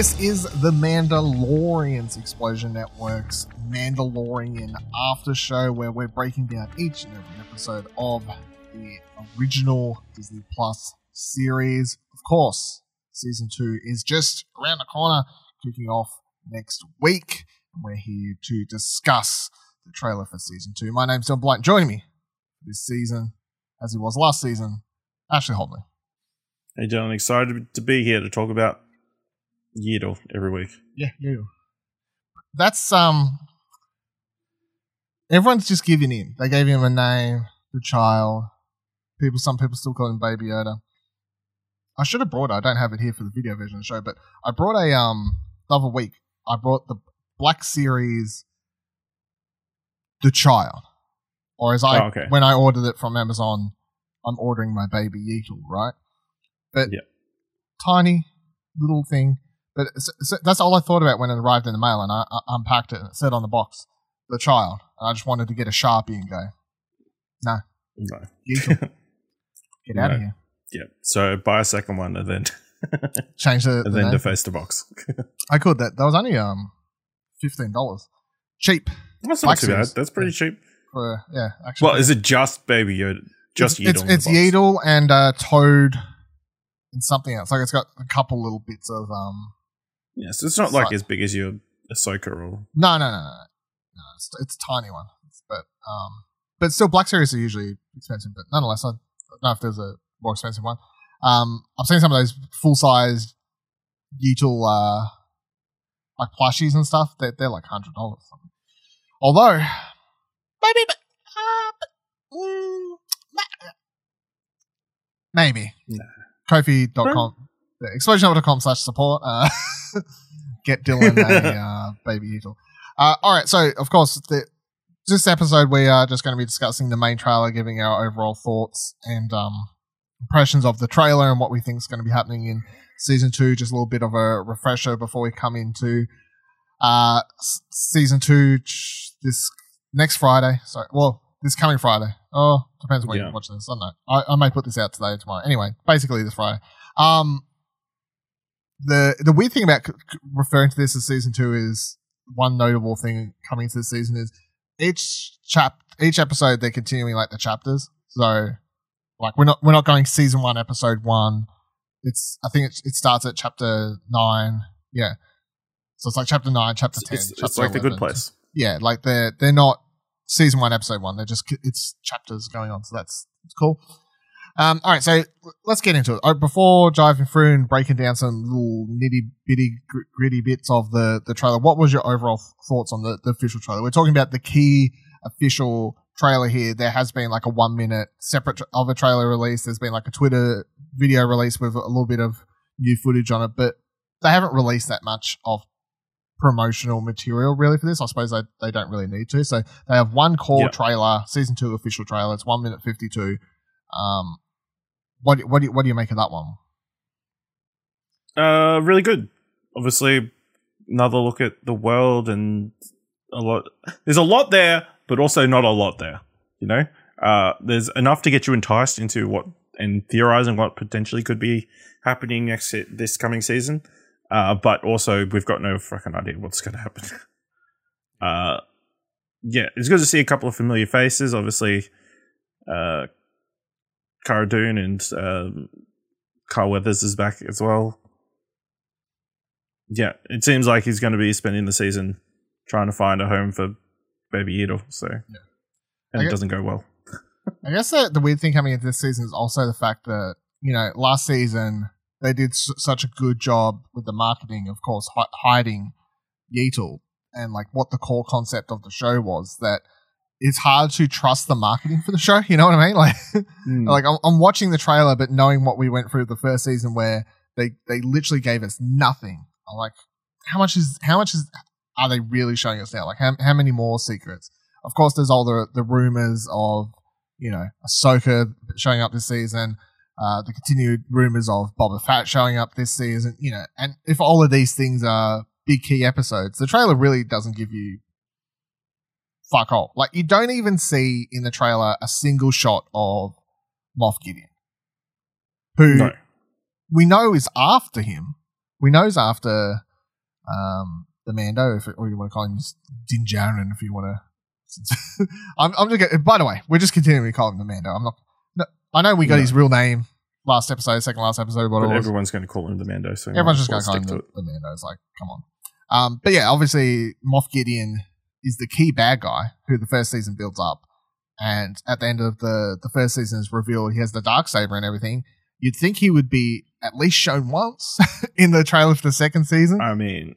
This is the Mandalorian's Explosion Network's Mandalorian After Show, where we're breaking down each and every episode of the original Disney Plus series. Of course, season two is just around the corner, kicking off next week. And we're here to discuss the trailer for season two. My name's Dylan Blight. Joining me this season, as he was last season, Ashley Hobley. Hey, John, excited to be here to talk about Yeetle every week. Yeah, you. That's um. Everyone's just giving in. They gave him a name, the child. People, some people still call him Baby Yoda. I should have brought. It. I don't have it here for the video version of the show, but I brought a um the other week. I brought the Black Series, the child, or as I Oh, okay. when I ordered it from Amazon, I'm ordering my Baby Yeetle, right? But Yeah. tiny little thing. But s s that's all I thought about when it arrived in the mail, and I, I unpacked it and it said on the box, "The child." And I just wanted to get a sharpie and go, "No, No. Get out of here." Yeah. So buy a second one and then Change the, and the then name. deface the box. I could. That that was only um fifteen dollars, cheap That's not too bad. That's pretty cheap. for yeah. Actually, Well, is it just Baby Yoda? Just it's it's, it's box? Yeetle and uh, Toad and something else. Like it's got a couple little bits of um. Yeah, so it's not like Fine. as big as your Ahsoka or No, no, no, no, no. it's, it's a tiny one, but um, but still, Black Series are usually expensive. But nonetheless, I don't know if there's a more expensive one. Um, I've seen some of those full size Yeetle uh like plushies and stuff. They're they're like hundred dollars. Although, maybe, but, uh, but, mm, ma- maybe. Ko-fi.com, explosion.com slash support. Uh, get Dylan a uh, baby Yeetle. Uh, all right, so of course, the, this episode we are just going to be discussing the main trailer, giving our overall thoughts and um, impressions of the trailer and what we think is going to be happening in season two. Just a little bit of a refresher before we come into uh, season two this next Friday. Sorry, well, this coming Friday. Oh, depends when Yeah. you're watching this. I don't know. I, I may put this out today or tomorrow. Anyway, basically this Friday. Um, the the weird thing about referring to this as season two is one notable thing coming to the season is each chap each episode they're continuing like the chapters. So like we're not we're not going season one episode one. It's I think it, it starts at chapter nine. Yeah. So it's like chapter nine, chapter it's, ten. it's, it's chapter like the good place. Yeah, like they're they're not season one, episode one. They're just it's chapters going on. So that's it's cool. Um, all right, so let's get into it. Uh, before diving through and breaking down some little nitty bitty gritty bits of the the trailer, what was your overall th- thoughts on the, the official trailer? We're talking about the key official trailer here. There has been like a one minute separate tra- of a trailer release. There's been like a Twitter video release with a little bit of new footage on it, but they haven't released that much of promotional material really for this. I suppose they, they don't really need to. So they have one core Yep. trailer, season two official trailer. It's one minute fifty two. Um, what what do you, what do you make of that one? Uh, really good. Obviously, another look at the world and a lot. There's a lot there, but also not a lot there. You know, uh, there's enough to get you enticed into what and theorizing what potentially could be happening next this coming season. Uh, but also we've got no fucking idea what's going to happen. uh, yeah, it's good to see a couple of familiar faces. Obviously, uh, Cara Dune and um, Carl Weathers is back as well. Yeah, it seems like he's going to be spending the season trying to find a home for Baby Yeetle. So, and I it doesn't go well. I guess the, the weird thing coming into this season is also the fact that you know last season they did s- such a good job with the marketing, of course, hi- hiding Yeetle and like what the core concept of the show was that it's hard to trust the marketing for the show. You know what I mean? Like, like I'm, I'm watching the trailer, but knowing what we went through the first season, where they they literally gave us nothing. I'm like, how much is how much is are they really showing us now? Like, how how many more secrets? Of course, there's all the the rumors of you know Ahsoka showing up this season. Uh, the continued rumors of Boba Fett showing up this season, you know, and if all of these things are big key episodes, the trailer really doesn't give you fuck all. Like you don't even see in the trailer a single shot of Moff Gideon, who no. we know is after him. We know is after um, the Mando, if or you want to call him Din Djarin, if you want to. I'm, I'm just. Gonna, by the way, we're just continuing to call him the Mando. I'm not. No, I know we got his real name last episode, second last episode, what But everyone's going to call him the Mando. So Everyone's just going to call him the, the Mando. It's like, come on. Um, but yeah, obviously, Moff Gideon is the key bad guy who the first season builds up. And at the end of the, the first season is revealed he has the dark saber and everything. You'd think he would be at least shown once in the trailer for the second season. I mean,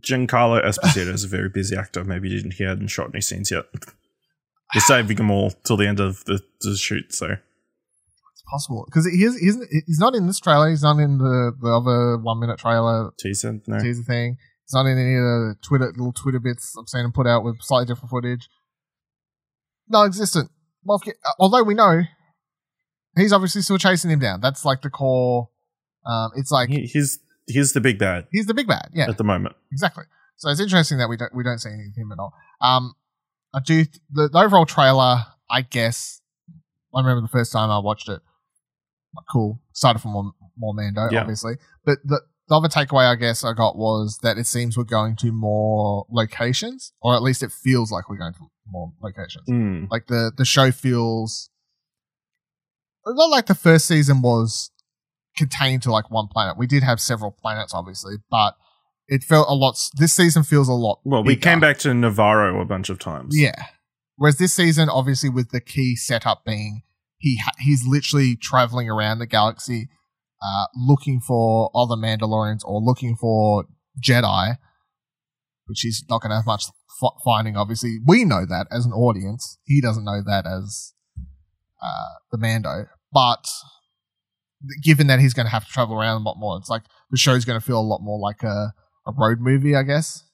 Giancarlo Esposito is a very busy actor. Maybe he didn't he hadn't shot any scenes yet. He's saving them all till the end of the, the shoot. So It's possible because he is, he's, he's not in this trailer. He's not in the, the other one minute trailer teaser, no. teaser thing. He's not in any of the Twitter little Twitter bits I've seen him put out with slightly different footage. Non-existent. Uh, although we know he's obviously still chasing him down. That's like the core. Um, it's like He, he's he's the big bad he's the big bad. Yeah, at the moment. exactly. So it's interesting that we don't we don't see any of him at all. Um, I do the, the overall trailer. I guess I remember the first time I watched it. like, Cool. Started from more, more Mando, Yeah. obviously, but the the other takeaway I guess I got was that it seems we're going to more locations, or at least it feels like we're going to more locations. Mm. Like the the show feels not like the first season was contained to like one planet. We did have several planets, obviously, but it felt a lot. This season feels a lot. Well, we bigger. came back to Navarro a bunch of times. Yeah. Whereas this season, obviously, with the key setup being he ha- he's literally traveling around the galaxy, uh, looking for other Mandalorians or looking for Jedi, which he's not going to have much f- finding. Obviously, we know that as an audience. He doesn't know that as uh, the Mando, but given that he's going to have to travel around a lot more, it's like the show's going to feel a lot more like a, a road movie, I guess,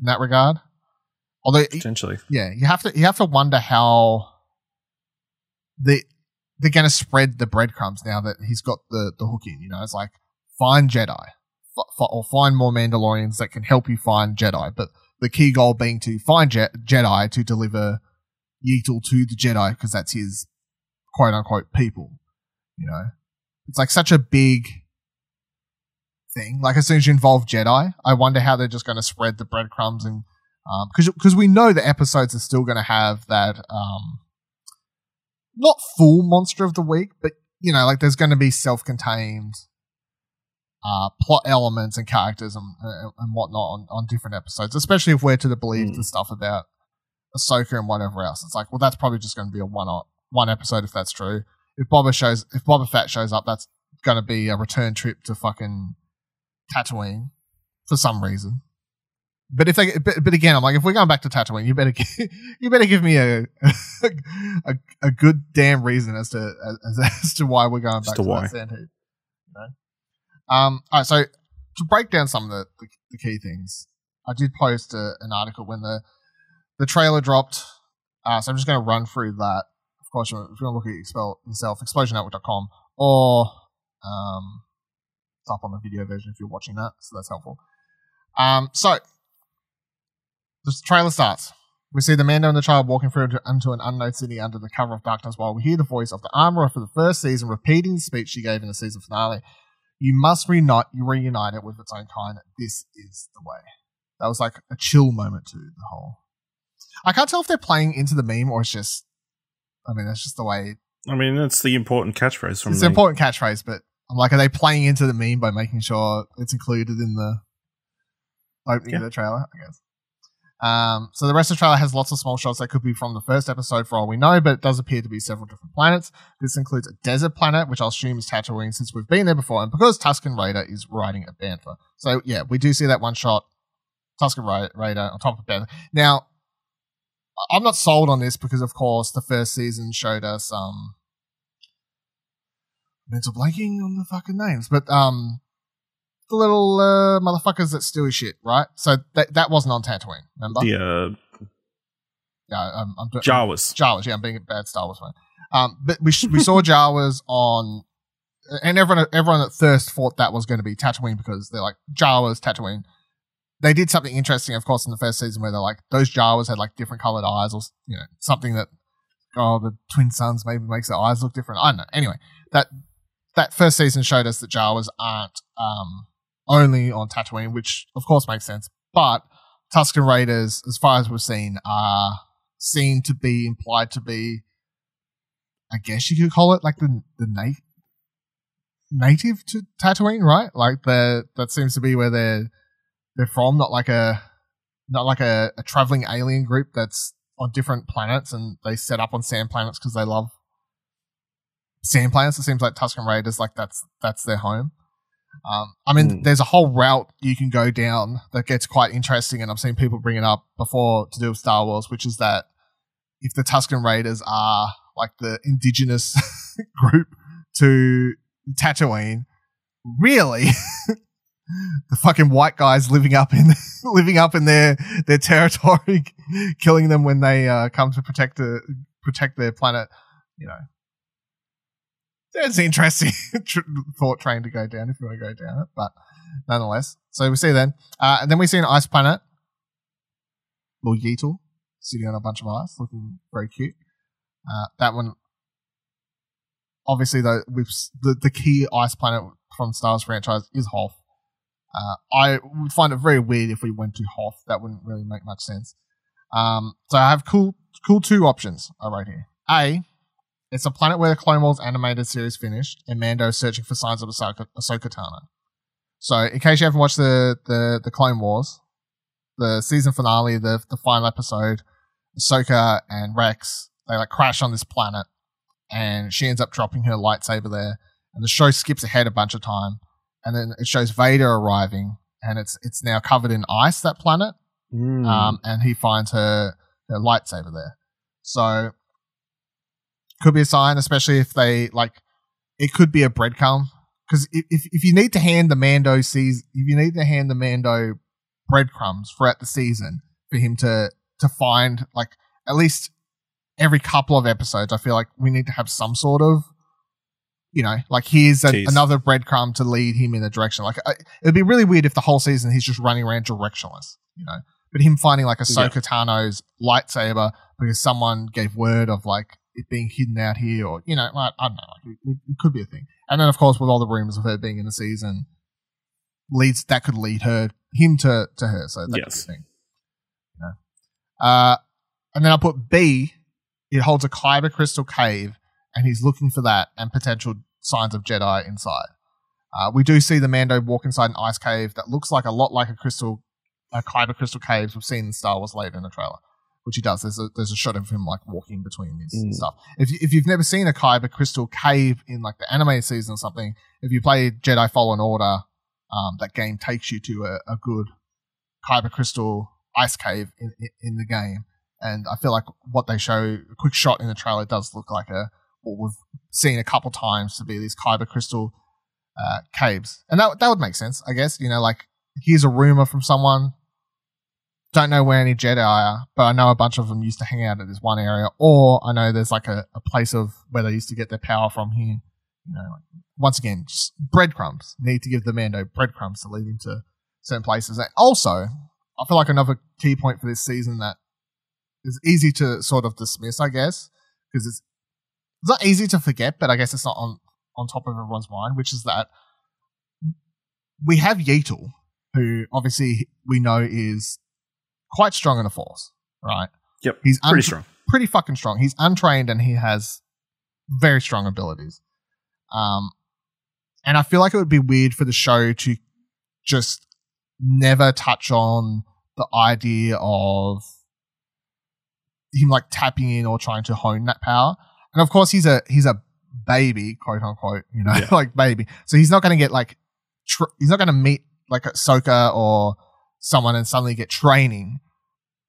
in that regard. Although potentially. yeah, you have to you have to wonder how they they're going to spread the breadcrumbs now that he's got the the hook in. You know, it's like find Jedi f- f- or find more Mandalorians that can help you find Jedi. But the key goal being to find Je- Jedi to deliver Yeetle to the Jedi because that's his quote unquote people. You know, it's like such a big thing. Like as soon as you involve Jedi, I wonder how they're just going to spread the breadcrumbs and because because we know the episodes are still going to have that um not full monster of the week, but you know, like there's going to be self-contained uh plot elements and characters and uh, and whatnot on, on different episodes, especially if we're to the believe Mm. the stuff about Ahsoka and whatever else. It's like, well, that's probably just going to be a one one episode if that's true. If Boba shows, if Boba Fett shows up, that's going to be a return trip to fucking Tatooine for some reason. But if they, but, but again, I'm like, if we're going back to Tatooine, you better, gi- you better give me a, a, a good damn reason as to as, as to why we're going back to to, that sand heap. You know. Um. All right. So to break down some of the the, the key things, I did post a, an article when the the trailer dropped. Uh, so I'm just going to run through that. Of course, if you want to look at expel yourself, explosionnetwork.com or um, it's up on the video version if you're watching that, so that's helpful. Um, so the trailer starts. We see the Mando and the child walking through into, an unknown city under the cover of darkness while we hear the voice of the armorer for the first season repeating the speech she gave in the season finale. You must reunite, you reunite it with its own kind. This is the way. That was like a chill moment to the whole. I can't tell if they're playing into the meme or it's just. I mean, that's just the way. I mean, that's the important catchphrase from It's the important catchphrase, but I'm like, are they playing into the meme by making sure it's included in the opening Yeah. of the trailer? I guess. Um, so the rest of the trailer has lots of small shots that could be from the first episode for all we know, but it does appear to be several different planets. This includes a desert planet, which I'll assume is Tatooine since we've been there before, and because Tusken Raider is riding a Bantha. So yeah, we do see that one shot, Tusken Ra- Raider on top of Bantha. Now, I'm not sold on this because, of course, the first season showed us um mental blanking on the fucking names, but um the little uh, motherfuckers that steal shit, right? So that that wasn't on Tatooine, remember? the uh, Yeah, I'm, I'm Jawas. Jawas. Yeah, I'm being a bad Star Wars fan. Um, but we we saw Jawas on, and everyone everyone at first thought that was going to be Tatooine because they're like Jawas Tatooine. They did something interesting, of course, in the first season where they're like those Jawas had like different colored eyes or you know something that oh the twin suns maybe makes their eyes look different. I don't know. Anyway, that that first season showed us that Jawas aren't um only on Tatooine, which of course makes sense. But Tusken Raiders, as far as we've seen, are seen to be implied to be, I guess you could call it like the the na- native to Tatooine, right? Like the that seems to be where they're they're from, not like a not like a, a traveling alien group that's on different planets and they set up on sand planets because they love sand planets. It seems like Tusken Raiders, like that's that's their home. Um, I mean, Mm. there's a whole route you can go down that gets quite interesting, and I've seen people bring it up before to do with Star Wars, which is that if the Tusken Raiders are like the indigenous group to Tatooine, really, the fucking white guys living up in living up in their their territory, killing them when they uh, come to protect the protect their planet, you know. That's an interesting thought train to go down if you want to go down it, but nonetheless. So we see then, uh, and then we see an ice planet, Lord Yeetle, sitting on a bunch of ice, looking very cute. Uh, that one, obviously, though, with the the key ice planet from Star Wars franchise is Hoth. Uh, I would find it very weird if we went to Hoth. That wouldn't really make much sense. Um, so I have cool, cool two options I wrote here. A, it's a planet where the Clone Wars animated series finished, and Mando is searching for signs of Ahsoka, Ahsoka Tano. So, in case you haven't watched the, the, the Clone Wars, the season finale, the the final episode, Ahsoka and Rex, they like crash on this planet, and she ends up dropping her lightsaber there, and the show skips ahead a bunch of time, and then it shows Vader arriving, and it's it's now covered in ice that planet, Mm. um, and he finds her her lightsaber there. So could be a sign, especially if they like. It could be a breadcrumb because if if if you need to hand the Mando sees if you need to hand the Mando breadcrumbs throughout the season for him to to find like at least every couple of episodes, I feel like we need to have some sort of you know, like here's a, another breadcrumb to lead him in a direction. Like I, it'd be really weird if the whole season he's just running around directionless, you know. But him finding like a Yeah. Tano's lightsaber because someone gave word of like it being hidden out here, or you know, like, I don't know, like it, it could be a thing. And then of course with all the rumors of her being in the season, leads that could lead her him to to her. So that Yes. a thing. You know? Uh, and then I put B. It holds a Kyber crystal cave, and he's looking for that and potential signs of Jedi inside. Uh, we do see the Mando walk inside an ice cave that looks like a lot like a crystal, a Kyber crystal caves we've seen in Star Wars later in the trailer, which he does. There's a there's a shot of him like walking between these Mm. stuff. If you, if you've never seen a Kyber crystal cave in like the anime season or something, if you play Jedi Fallen Order, um, that game takes you to a, a good Kyber crystal ice cave in, in, in the game. And I feel like what they show, a quick shot in the trailer, does look like a what we've seen a couple times to be these Kyber crystal uh, caves, and that that would make sense, I guess. You know, like here's a rumor from someone. Don't know where any Jedi are, but I know a bunch of them used to hang out at this one area, or I know there's like a, a place of where they used to get their power from here. You know, like, once again, just breadcrumbs. Need to give the Mando breadcrumbs to lead him to certain places. And also, I feel like another key point for this season that is easy to sort of dismiss, I guess, because it's it's not easy to forget, but I guess it's not on on top of everyone's mind, which is that we have Yeetle, who obviously we know is quite strong in the Force, right? Yep, he's Pretty un- strong. pretty fucking strong. He's untrained and he has very strong abilities. Um, and I feel like it would be weird for the show to just never touch on the idea of him like tapping in or trying to hone that power. And of course, he's a he's a baby, quote unquote, you know, Yeah. like baby. So he's not going to get like tr- he's not going to meet like Ahsoka or someone and suddenly get training.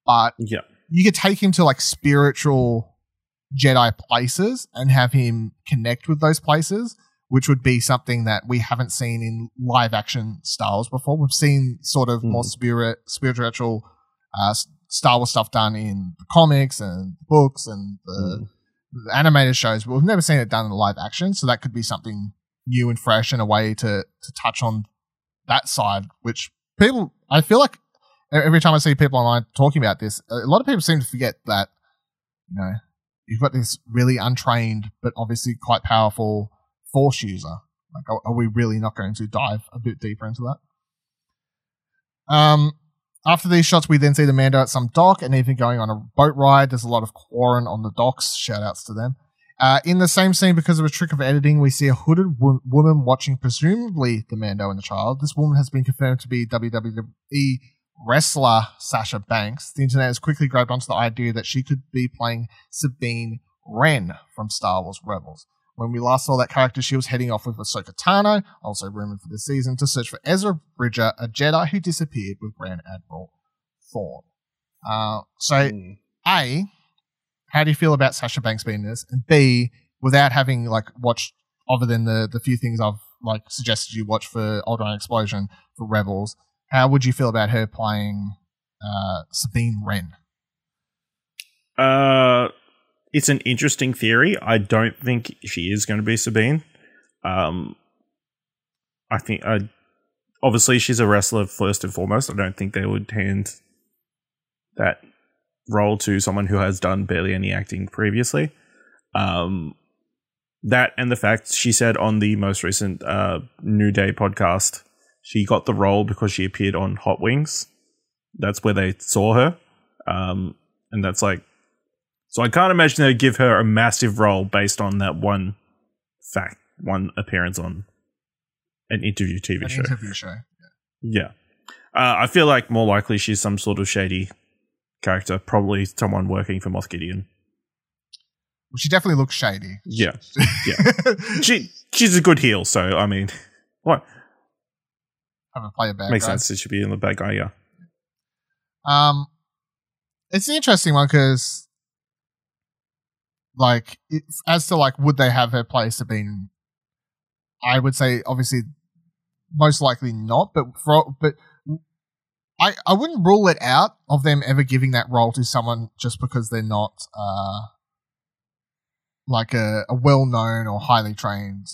But Yeah. you could take him to like spiritual Jedi places and have him connect with those places, which would be something that we haven't seen in live action Star Wars before. We've seen sort of more Mhm. spirit, spiritual uh, Star Wars stuff done in the comics and books and the, Mm. the animated shows, but we've never seen it done in live action. So that could be something new and fresh and a way to to touch on that side, which people I feel like every time I see people online talking about this, a lot of people seem to forget that you know you've got this really untrained but obviously quite powerful force user. Like, are, we really not going to dive a bit deeper into that? Um, after these shots, we then see the Mando at some dock and even going on a boat ride. There's a lot of Quarren on the docks. Shout outs to them. Uh, in the same scene, because of a trick of editing, we see a hooded wo- woman watching presumably the Mando and the child. This woman has been confirmed to be WWE wrestler Sasha Banks. The internet has quickly grabbed onto the idea that she could be playing Sabine Wren from Star Wars Rebels. When we last saw that character, she was heading off with Ahsoka Tano, also rumored for the season, to search for Ezra Bridger, a Jedi who disappeared with Grand Admiral Thrawn. Uh, so, Hmm. A, how do you feel about Sasha Banks being this? And B, without having like watched other than the the few things I've like suggested you watch for Alderaan Explosion for Rebels, how would you feel about her playing uh, Sabine Wren? Uh, it's an interesting theory. I don't think she is going to be Sabine. Um, I think I obviously she's a wrestler first and foremost. I don't think they would hand that role to someone who has done barely any acting previously. Um, that and the fact she said on the most recent uh, New Day podcast, she got the role because she appeared on Hot Wings. That's where they saw her. Um, and that's like, so I can't imagine they'd give her a massive role based on that one fact, one appearance on an interview TV An show. interview show. Yeah. Uh, I feel like more likely she's some sort of shady character, probably someone working for Moff Gideon. Well, she definitely looks shady. Yeah, yeah. She she's a good heel, so I mean, what Have a play a bad makes guy. sense? It should be in the bad guy. Yeah. Um, it's an interesting one because, like, as to like, would they have her play Sabine? I would say obviously, most likely not. But for but I I wouldn't rule it out of them ever giving that role to someone just because they're not uh like a, a well known or highly trained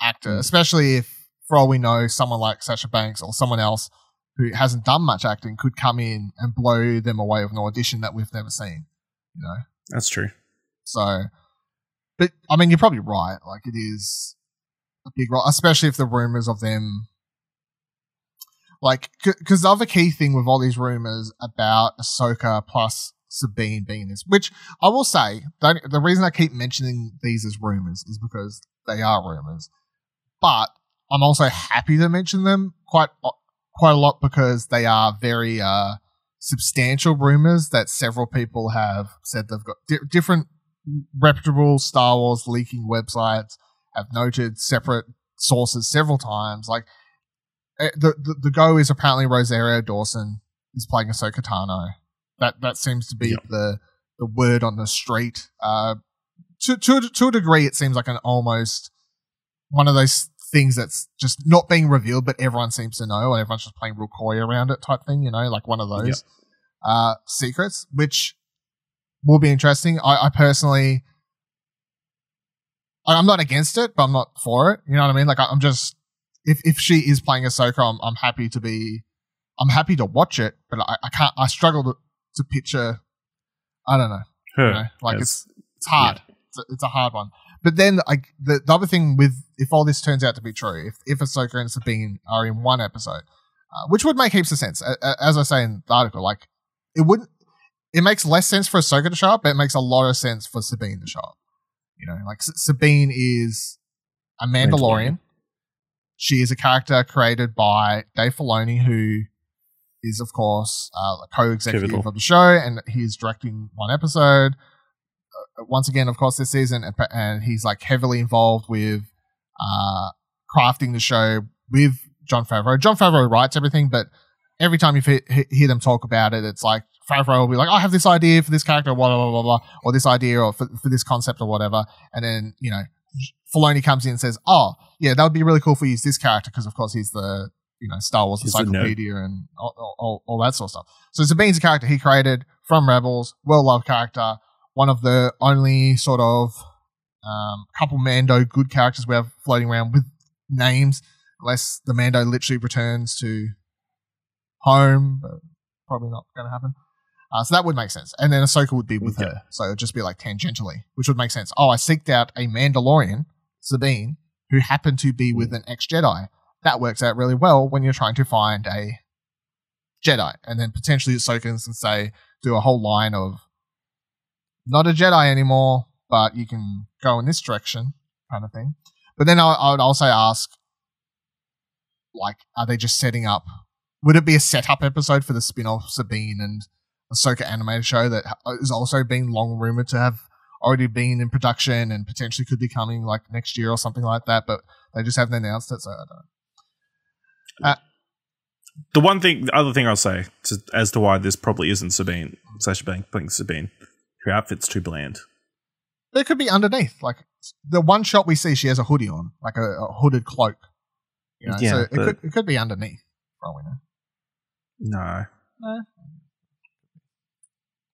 actor, Mm. especially if for all we know, someone like Sasha Banks or someone else who hasn't done much acting could come in and blow them away with an audition that we've never seen. You know, That's true. so. But I mean, you're probably right. Like it is a big role, especially if the rumors of them. Like, because the other key thing with all these rumors about Ahsoka plus Sabine being this, which I will say, don't, the reason I keep mentioning these as rumors is because they are rumors. But I'm also happy to mention them quite quite a lot because they are very uh, substantial rumors that several people have said they've got di- different reputable Star Wars leaking websites have noted separate sources several times. Like eh, the the, the go is apparently Rosario Dawson is playing Ahsoka Tano. That that seems to be Yep. the the word on the street. Uh, to to to a degree, it seems like an almost one of those things that's just not being revealed, but everyone seems to know, and everyone's just playing real coy around it, type thing. You know, like one of those uh, secrets, which will be interesting. I, I personally, I- I'm not against it, but I'm not for it. You know what I mean? Like I, I'm just if if she is playing Ahsoka, I'm I'm happy to be, I'm happy to watch it, but I, I can't. I struggle to, to picture. I don't know. Her. You know, like as- it's it's hard. It's, a, it's a hard one. But then, like the, the other thing with if all this turns out to be true, if if Ahsoka and Sabine are in one episode, uh, which would make heaps of sense, as I say in the article, like it wouldn't. It makes less sense for Ahsoka to show up, but it makes a lot of sense for Sabine to show up. You know, like S- Sabine is a Mandalorian. Mandalorian. She is a character created by Dave Filoni, who is, of course, uh, a co-executive Pivotal. of the show, and he's directing one episode. Once again, of course, this season, and, he's like heavily involved with uh, crafting the show with Jon Favreau. Jon Favreau writes everything, but every time you he- hear them talk about it, it's like Favreau will be like, "I have this idea for this character, blah blah blah blah, blah or this idea, or for, for this concept, or whatever," and then you know, Filoni comes in and says, "Oh, yeah, that would be really cool if we use this character because, of course, he's the you know Star Wars He's encyclopedia and all, all- all, all that sort of stuff." So Sabine's a character he created from Rebels, well loved character, one of the only sort of um, couple Mando good characters we have floating around with names, unless the Mando literally returns to home, but probably not going to happen. Uh, so that would make sense. And then Ahsoka would be with Yeah. her. So it would just be like tangentially, which would make sense. Oh, I seeked out a Mandalorian, Sabine, who happened to be with an ex Jedi. That works out really well when you're trying to find a Jedi, and then potentially Ahsoka can say do a whole line of not a Jedi anymore, but you can go in this direction, kind of thing. But then I, I would also ask, like, are they just setting up? Would it be a setup episode for the spin-off Sabine and Ahsoka animated show that is also being long rumored to have already been in production and potentially could be coming like next year or something like that, but they just haven't announced it, so I don't know. Uh, the one thing, the other thing I'll say to, as to why this probably isn't Sabine, Banks playing Sabine, her outfit's too bland. It could be underneath. Like the one shot we see, she has a hoodie on, like a, a hooded cloak. You know, Yeah, so it could it could be underneath. For all we know. No. No.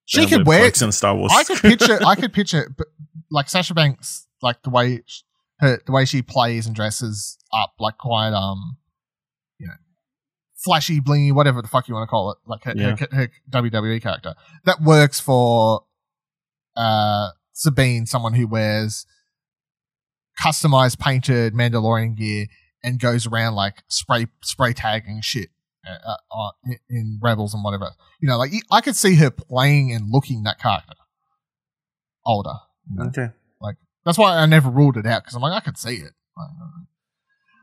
She could wear. cloaks in Star Wars. I could picture. I could picture, but like Sasha Banks, like the way sh- her the way she plays and dresses up, like quite um, you know, flashy, blingy, whatever the fuck you want to call it, like her, Yeah. her, her WWE character that works for uh Sabine, someone who wears customized painted Mandalorian gear and goes around like spray spray tagging shit uh, uh, in- Rebels and whatever. You know, like I could see her playing and looking that character older. You know? okay. Like that's why I never ruled it out because I'm like I could see it.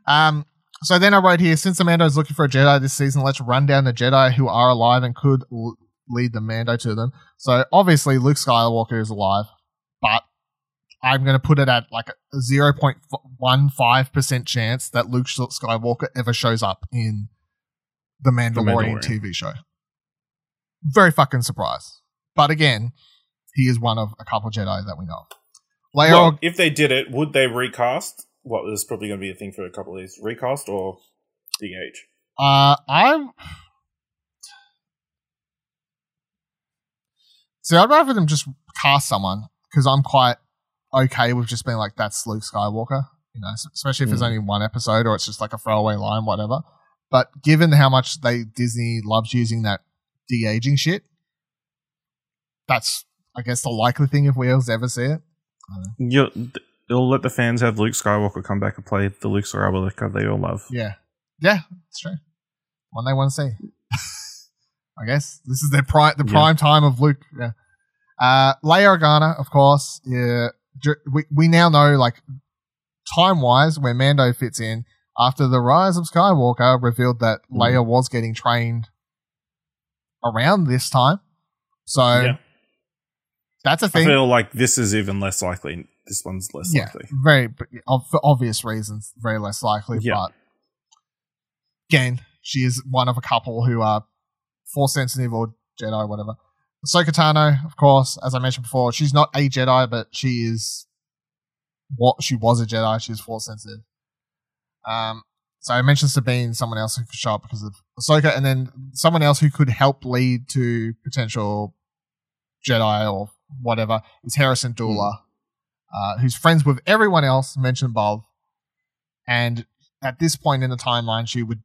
Um. So then I wrote here, since is looking for a Jedi this season, let's run down the Jedi who are alive and could l- lead the Mando to them. So obviously Luke Skywalker is alive, but I'm going to put it at like a 0.15% chance that Luke Skywalker ever shows up in the Mandalorian, Mandalorian. TV show. Very fucking surprised. But again, he is one of a couple Jedi that we know. of. Leia Well, if they did it, would they recast? What there's probably going to be a thing for a couple of these recast or DH. Uh, I'm. See, I'd rather them just cast someone because I'm quite okay with just being like, "That's Luke Skywalker," you know, especially if it's Mm. only one episode or it's just like a throwaway line, whatever. But given how much they Disney loves using that de aging shit, that's I guess the likely thing if we ever see it. You, it'll let the fans have Luke Skywalker come back and play the Luke Skywalker they all love. Yeah, yeah, it's true. One they want to see. I guess this is their prime, the Yeah. prime time of Luke. Yeah. Uh, Leia Organa, of course. Yeah, we we now know like time wise where Mando fits in after the rise of Skywalker revealed that Mm. Leia was getting trained around this time. So Yeah. that's a thing. I feel like this is even less likely. This one's less yeah, likely. very for obvious reasons, very less likely. Yeah. But again, she is one of a couple who are force sensitive or Jedi, whatever. Ahsoka Tano, of course, as I mentioned before, she's not a Jedi, but she is what she was a Jedi. She is force sensitive. Um, so I mentioned Sabine, someone else who could show up because of Ahsoka, and then someone else who could help lead to potential Jedi or whatever is Hera Syndulla, uh, who's friends with everyone else mentioned above. And at this point in the timeline, she would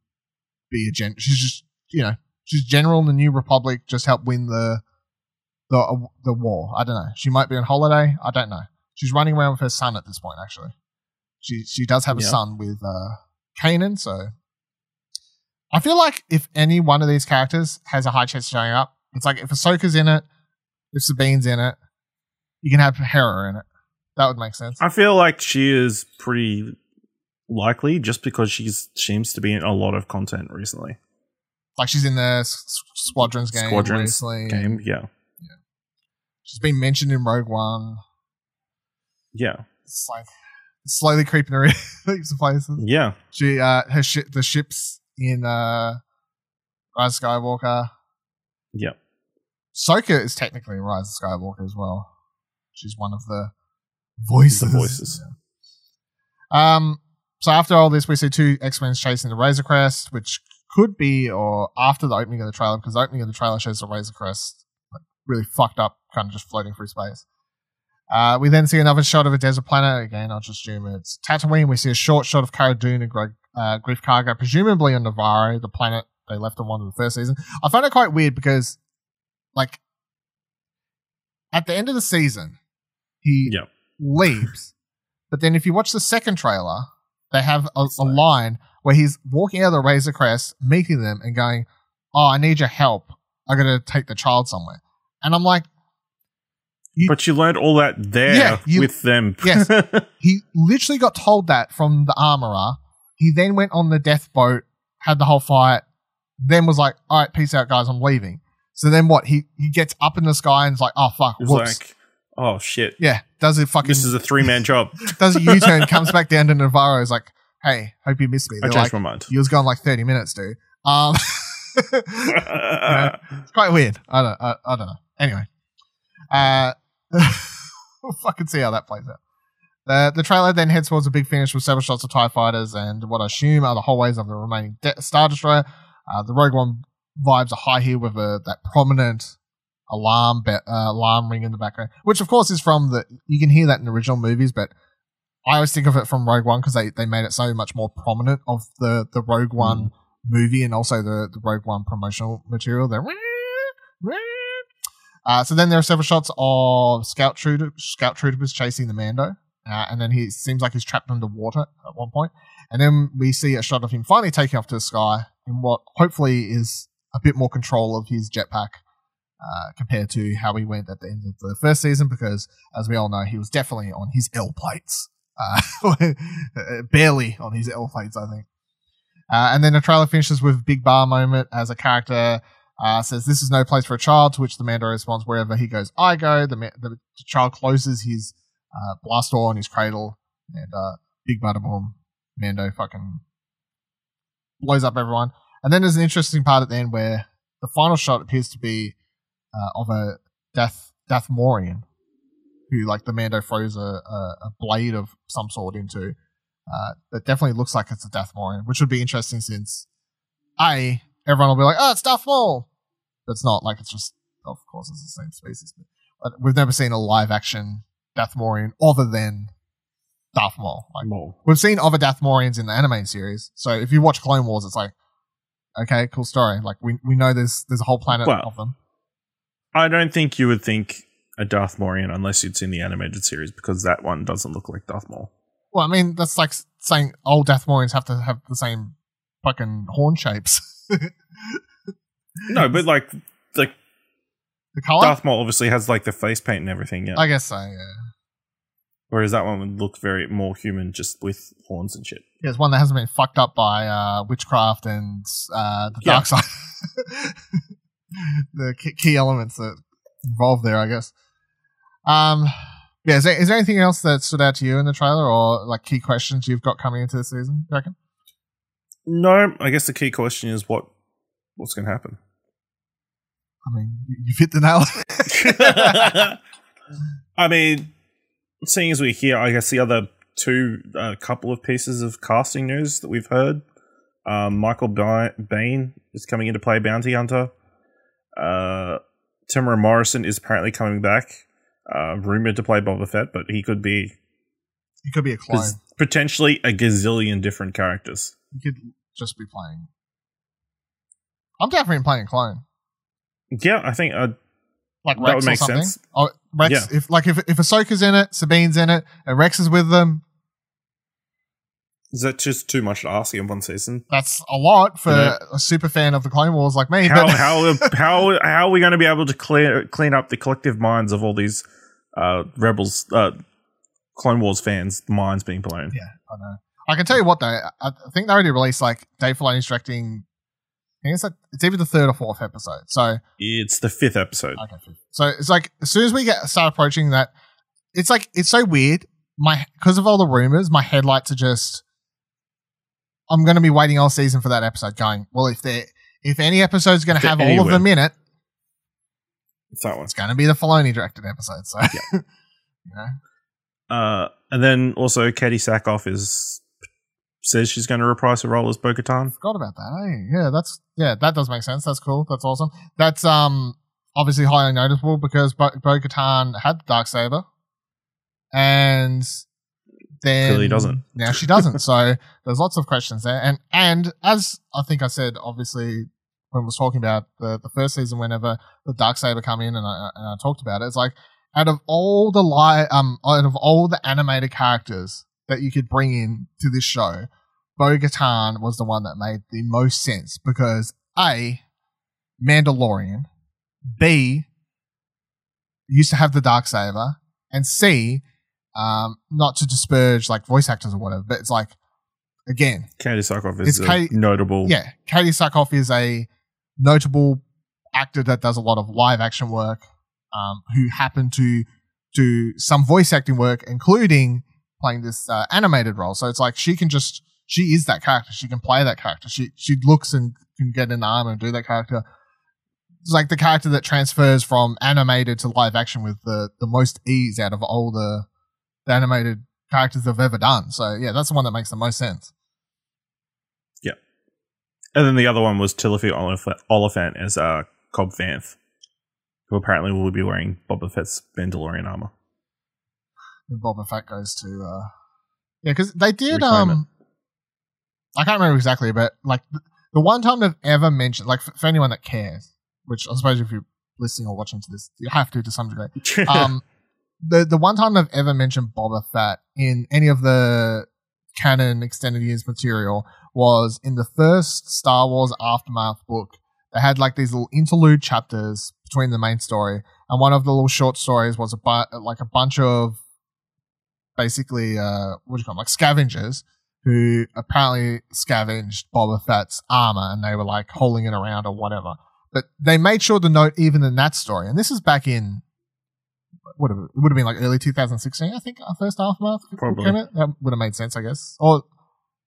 be a gen. She's just you know she's general in the New Republic, just help win the the uh, the war. I don't know. She might be on holiday. I don't know. She's running around with her son at this point. Actually, she she does have a son with uh, Kanan. So I feel like if any one of these characters has a high chance of showing up, it's like if Ahsoka's in it, if Sabine's in it, you can have Hera in it. That would make sense. I feel like she is pretty likely just because she seems to be in a lot of content recently. Like she's in the S- Squadrons game Squadrons recently. Game, yeah, She's been mentioned in Rogue One. yeah, It's like slowly creeping her in heaps places. yeah. She uh her ship the ships in uh Rise of Skywalker. Yeah. Soka is technically Rise of Skywalker as well. She's one of the voices. The voices. Yeah. Um so after all this we see two X-Wings chasing the Razor Crest, which could be or after the opening of the trailer, because the opening of the trailer shows the Razor Crest like really fucked up, kind of just floating through space. Uh, we then see another shot of a desert planet. Again, I'll just assume it's Tatooine. We see a short shot of Cara Dune and Greg, uh, Greef Karga, presumably on Navarro, the planet they left on one of the first season. I find it quite weird because, like, at the end of the season, he Yeah. leaves. But then if you watch the second trailer, they have a, a line where he's walking out of the Razor Crest, meeting them, and going, "Oh, I need your help. I got to take the child somewhere," and I'm like, You- but you learned all that there Yeah, you- with them. Yes. he literally got told that from the armorer. He then went on the death boat, had the whole fight, then was like, "All right, peace out, guys. I'm leaving." So then what? He he gets up in the sky and's like, "Oh fuck, It whoops." like, oh shit, yeah, does it fucking this is a three man job. does a U turn, comes back down to Navarro, is like, "Hey, hope you missed me." I They're changed like, my mind. "You was gone like 30 minutes, dude." Um, it's quite weird. I don't, I, I don't know. Anyway, uh, we'll fucking see how that plays out. The, the trailer then heads towards a big finish with several shots of TIE fighters and what I assume are the hallways of the remaining de- Star Destroyer. Uh, the Rogue One vibes are high here with a, that prominent alarm be- uh, alarm ring in the background, which of course is from the. You can hear that in the original movies, but I always think of it from Rogue One because they, they made it so much more prominent of the, the Rogue One movie and also the, the Rogue One promotional material. There. Uh, so then there are several shots of scout trooper, scout troopers chasing the Mando, uh, and then he seems like he's trapped underwater at one point. And then we see a shot of him finally taking off to the sky in what hopefully is a bit more control of his jetpack uh, compared to how he went at the end of the first season, because as we all know, he was definitely on his L plates, uh, barely on his L plates, I think. Uh, and then the trailer finishes with big bar moment as a character uh, says, This is no place for a child, to which the Mando responds, Wherever he goes, I go. The, ma- the, child closes his uh, blast door on his cradle, and uh, big bada boom, Mando fucking blows up everyone. And then there's an interesting part at the end where the final shot appears to be uh, of a Death Dathomirian, who like the Mando throws a, a, a blade of some sort into. Uh, that definitely looks like it's a Dathomirian, which would be interesting since a everyone will be like, oh, it's Darth Maul, but it's not. Like it's just, of course, it's the same species, but, we've never seen a live action Dathomirian other than Darth Maul. Like More. we've seen other Dathomirians in the anime series, so if you watch Clone Wars, it's like, okay, cool story. Like we we know there's there's a whole planet Well, of them. I don't think you would think a Dathomirian unless you'd seen the animated series because that one doesn't look like Darth Maul. Well, I mean that's like saying all Dathomirians have to have the same fucking horn shapes. No, but like like the color, Darth Maul obviously has like the face paint and everything, yeah. I guess so. Yeah. Whereas that one would look very more human, just with horns and shit. Yeah, it's one that hasn't been fucked up by uh, witchcraft and uh, the Yeah. dark side. the key, key elements that involved there, I guess. Um, yeah, is there, is there anything else that stood out to you in the trailer, or like key questions you've got coming into the season? You reckon? No, I guess the key question is what what's going to happen. I mean, you, you've hit the nail. I mean, seeing as we're here, I guess the other two uh, couple of pieces of casting news that we've heard. Um, Michael Ba- Bain is coming in to play Bounty Hunter. Uh, Temuera Morrison is apparently coming back, uh, rumored to play Boba Fett, but he could be he could be a clone. potentially a gazillion different characters. He could just be playing. I'm definitely playing a clone. Yeah, I think uh, like That Rex would or make something. sense. Oh, Rex, if like if if Ahsoka's in it, Sabine's in it, and Rex is with them, is that just too much to ask in one season? that's a lot for Yeah. a super fan of the Clone Wars like me. how but how how how are we going to be able to clear clean up the collective minds of all these uh, rebels, uh, Clone Wars fans' minds being blown? yeah, I know. I can tell you what though, I I think they already released like Dave Filoni's directing. I think it's like it's either the third or fourth episode. So It's the fifth episode. okay, so it's like as soon as we get start approaching that, it's like it's so weird. My because of all the rumors, my headlights are just. I'm going to be waiting all season for that episode. Going well, if there if any episode's going to have they're all of them in it, It's that one. it's going to be the Filoni directed episode. So, you know, Uh, and then also Katee Sackhoff is says she's going to reprise her role as Bo-Katan. forgot about that. Hey, yeah, that's yeah, that does make sense. That's cool. That's awesome. That's um obviously highly noticeable because Bo Katan had the dark saber, and then Clearly doesn't. Now she doesn't. so there's lots of questions there, and and as I think I said, obviously when I was talking about the the first season, whenever the dark saber come in, and I and I talked about it, it's like out of all the li- um out of all the animated characters that you could bring in to this show, Bo Katan was the one that made the most sense because a Mandalorian, B used to have the dark saber, and C um, not to disparage like voice actors or whatever, but it's like again, Katee Sackhoff is a Katee- notable. yeah, Katee Sackhoff is a notable actor that does a lot of live action work, um, who happened to do some voice acting work, including playing this uh, animated role. So it's like she can just she is that character. She can play that character. She she looks and can get an arm and do that character. It's like the character that transfers from animated to live action with the the most ease out of all the, the animated characters they've ever done. So yeah, that's the one that makes the most sense. Yeah, and then the other one was Timothy Olif- Oliphant as uh, Cobb Vanth, who apparently will be wearing Boba Fett's Mandalorian armor. And Boba Fett goes to uh yeah because they did Reclaim um I can't remember exactly but like the, the one time they've ever mentioned like for, for anyone that cares which I suppose if you're listening or watching to this you have to to some degree um the the one time I've ever mentioned Boba Fett in any of the canon extended years material was in the first Star Wars Aftermath book. They had like these little interlude chapters between the main story, and one of the little short stories was a bu- like a bunch of basically uh what do you call them? like scavengers who apparently scavenged Boba Fett's armor and they were like hauling it around or whatever. But they made sure to note even in that story, and this is back in would have it would have been like early 2016, I think, our first aftermath Probably. came out. That would have made sense, I guess. Or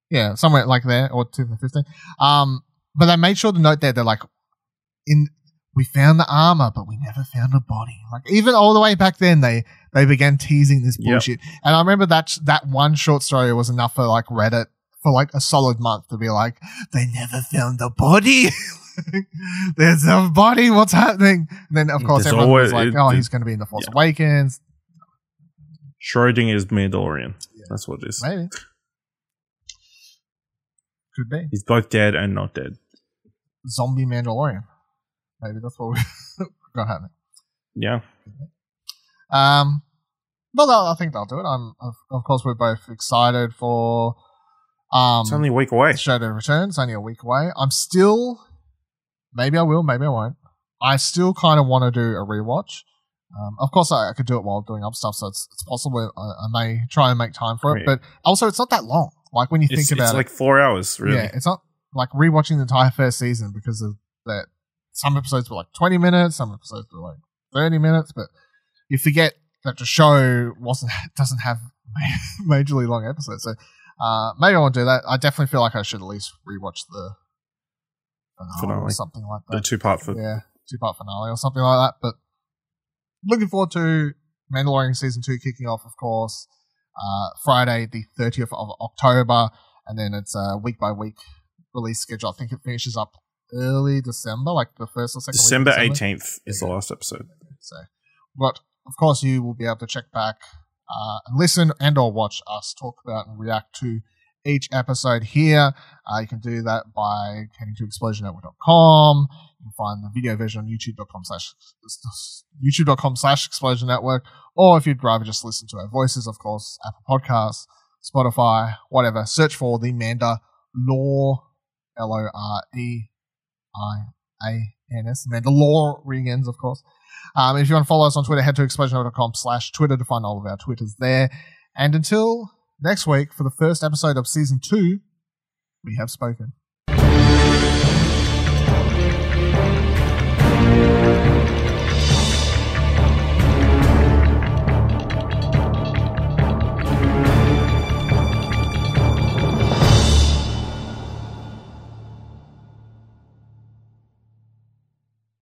yeah, somewhere like there, or 2015. Um, but they made sure to note there they're like in we found the armor, but we never found a body. Like even all the way back then, they they began teasing this Yep. bullshit. And I remember that that one short story was enough for like Reddit for like a solid month to be like, they never found the body. There's a body. What's happening? And then of course There's everyone was always- like, oh, it- he's going to be in the Force Yeah. Awakens. Schrodinger's Mandalorian. Yeah. That's what it is. Maybe could be He's both dead and not dead. zombie Mandalorian. Maybe that's what we got happening. Yeah. Um, well, I think they'll do it. I'm, of, of course, we're both excited for um It's only a week away. the show to return. It's only a week away. I'm still, maybe I will, maybe I won't. I still kind of want to do a rewatch. Um, of course, I, I could do it while doing other stuff, so it's, it's possible I, I may try and make time for it. Right. But also, it's not that long. Like when you It's, think about it's it, like four hours, really. yeah, it's not like rewatching the entire first season because of that. Some episodes were like 20 minutes, some episodes were like 30 minutes, but you forget that the show wasn't doesn't have majorly long episodes. So uh, maybe I won't do that. I definitely feel like I should at least rewatch the finale, or something like The that. two part for yeah, two part finale or something like that. But looking forward to Mandalorian season two kicking off, of course, uh, Friday the 30th of October, and then it's a week by week release schedule. I think it finishes up early December, like the first or second December eighteenth is the last episode. So, but of course, you will be able to check back uh, and listen and or watch us talk about and react to each episode here. Uh, you can do that by heading to explosionnetwork.com. You can find the video version on youtube.com slash youtube.com slash explosion network. Or if you'd rather just listen to our voices, of course, Apple Podcasts, Spotify, whatever. Search for the Manda Law, L O R E I A N S, Mandalorians, of course. Um, if you want to follow us on Twitter, head to explosion.com slash Twitter to find all of our Twitters there. And until next week for the first episode of season two, we have spoken.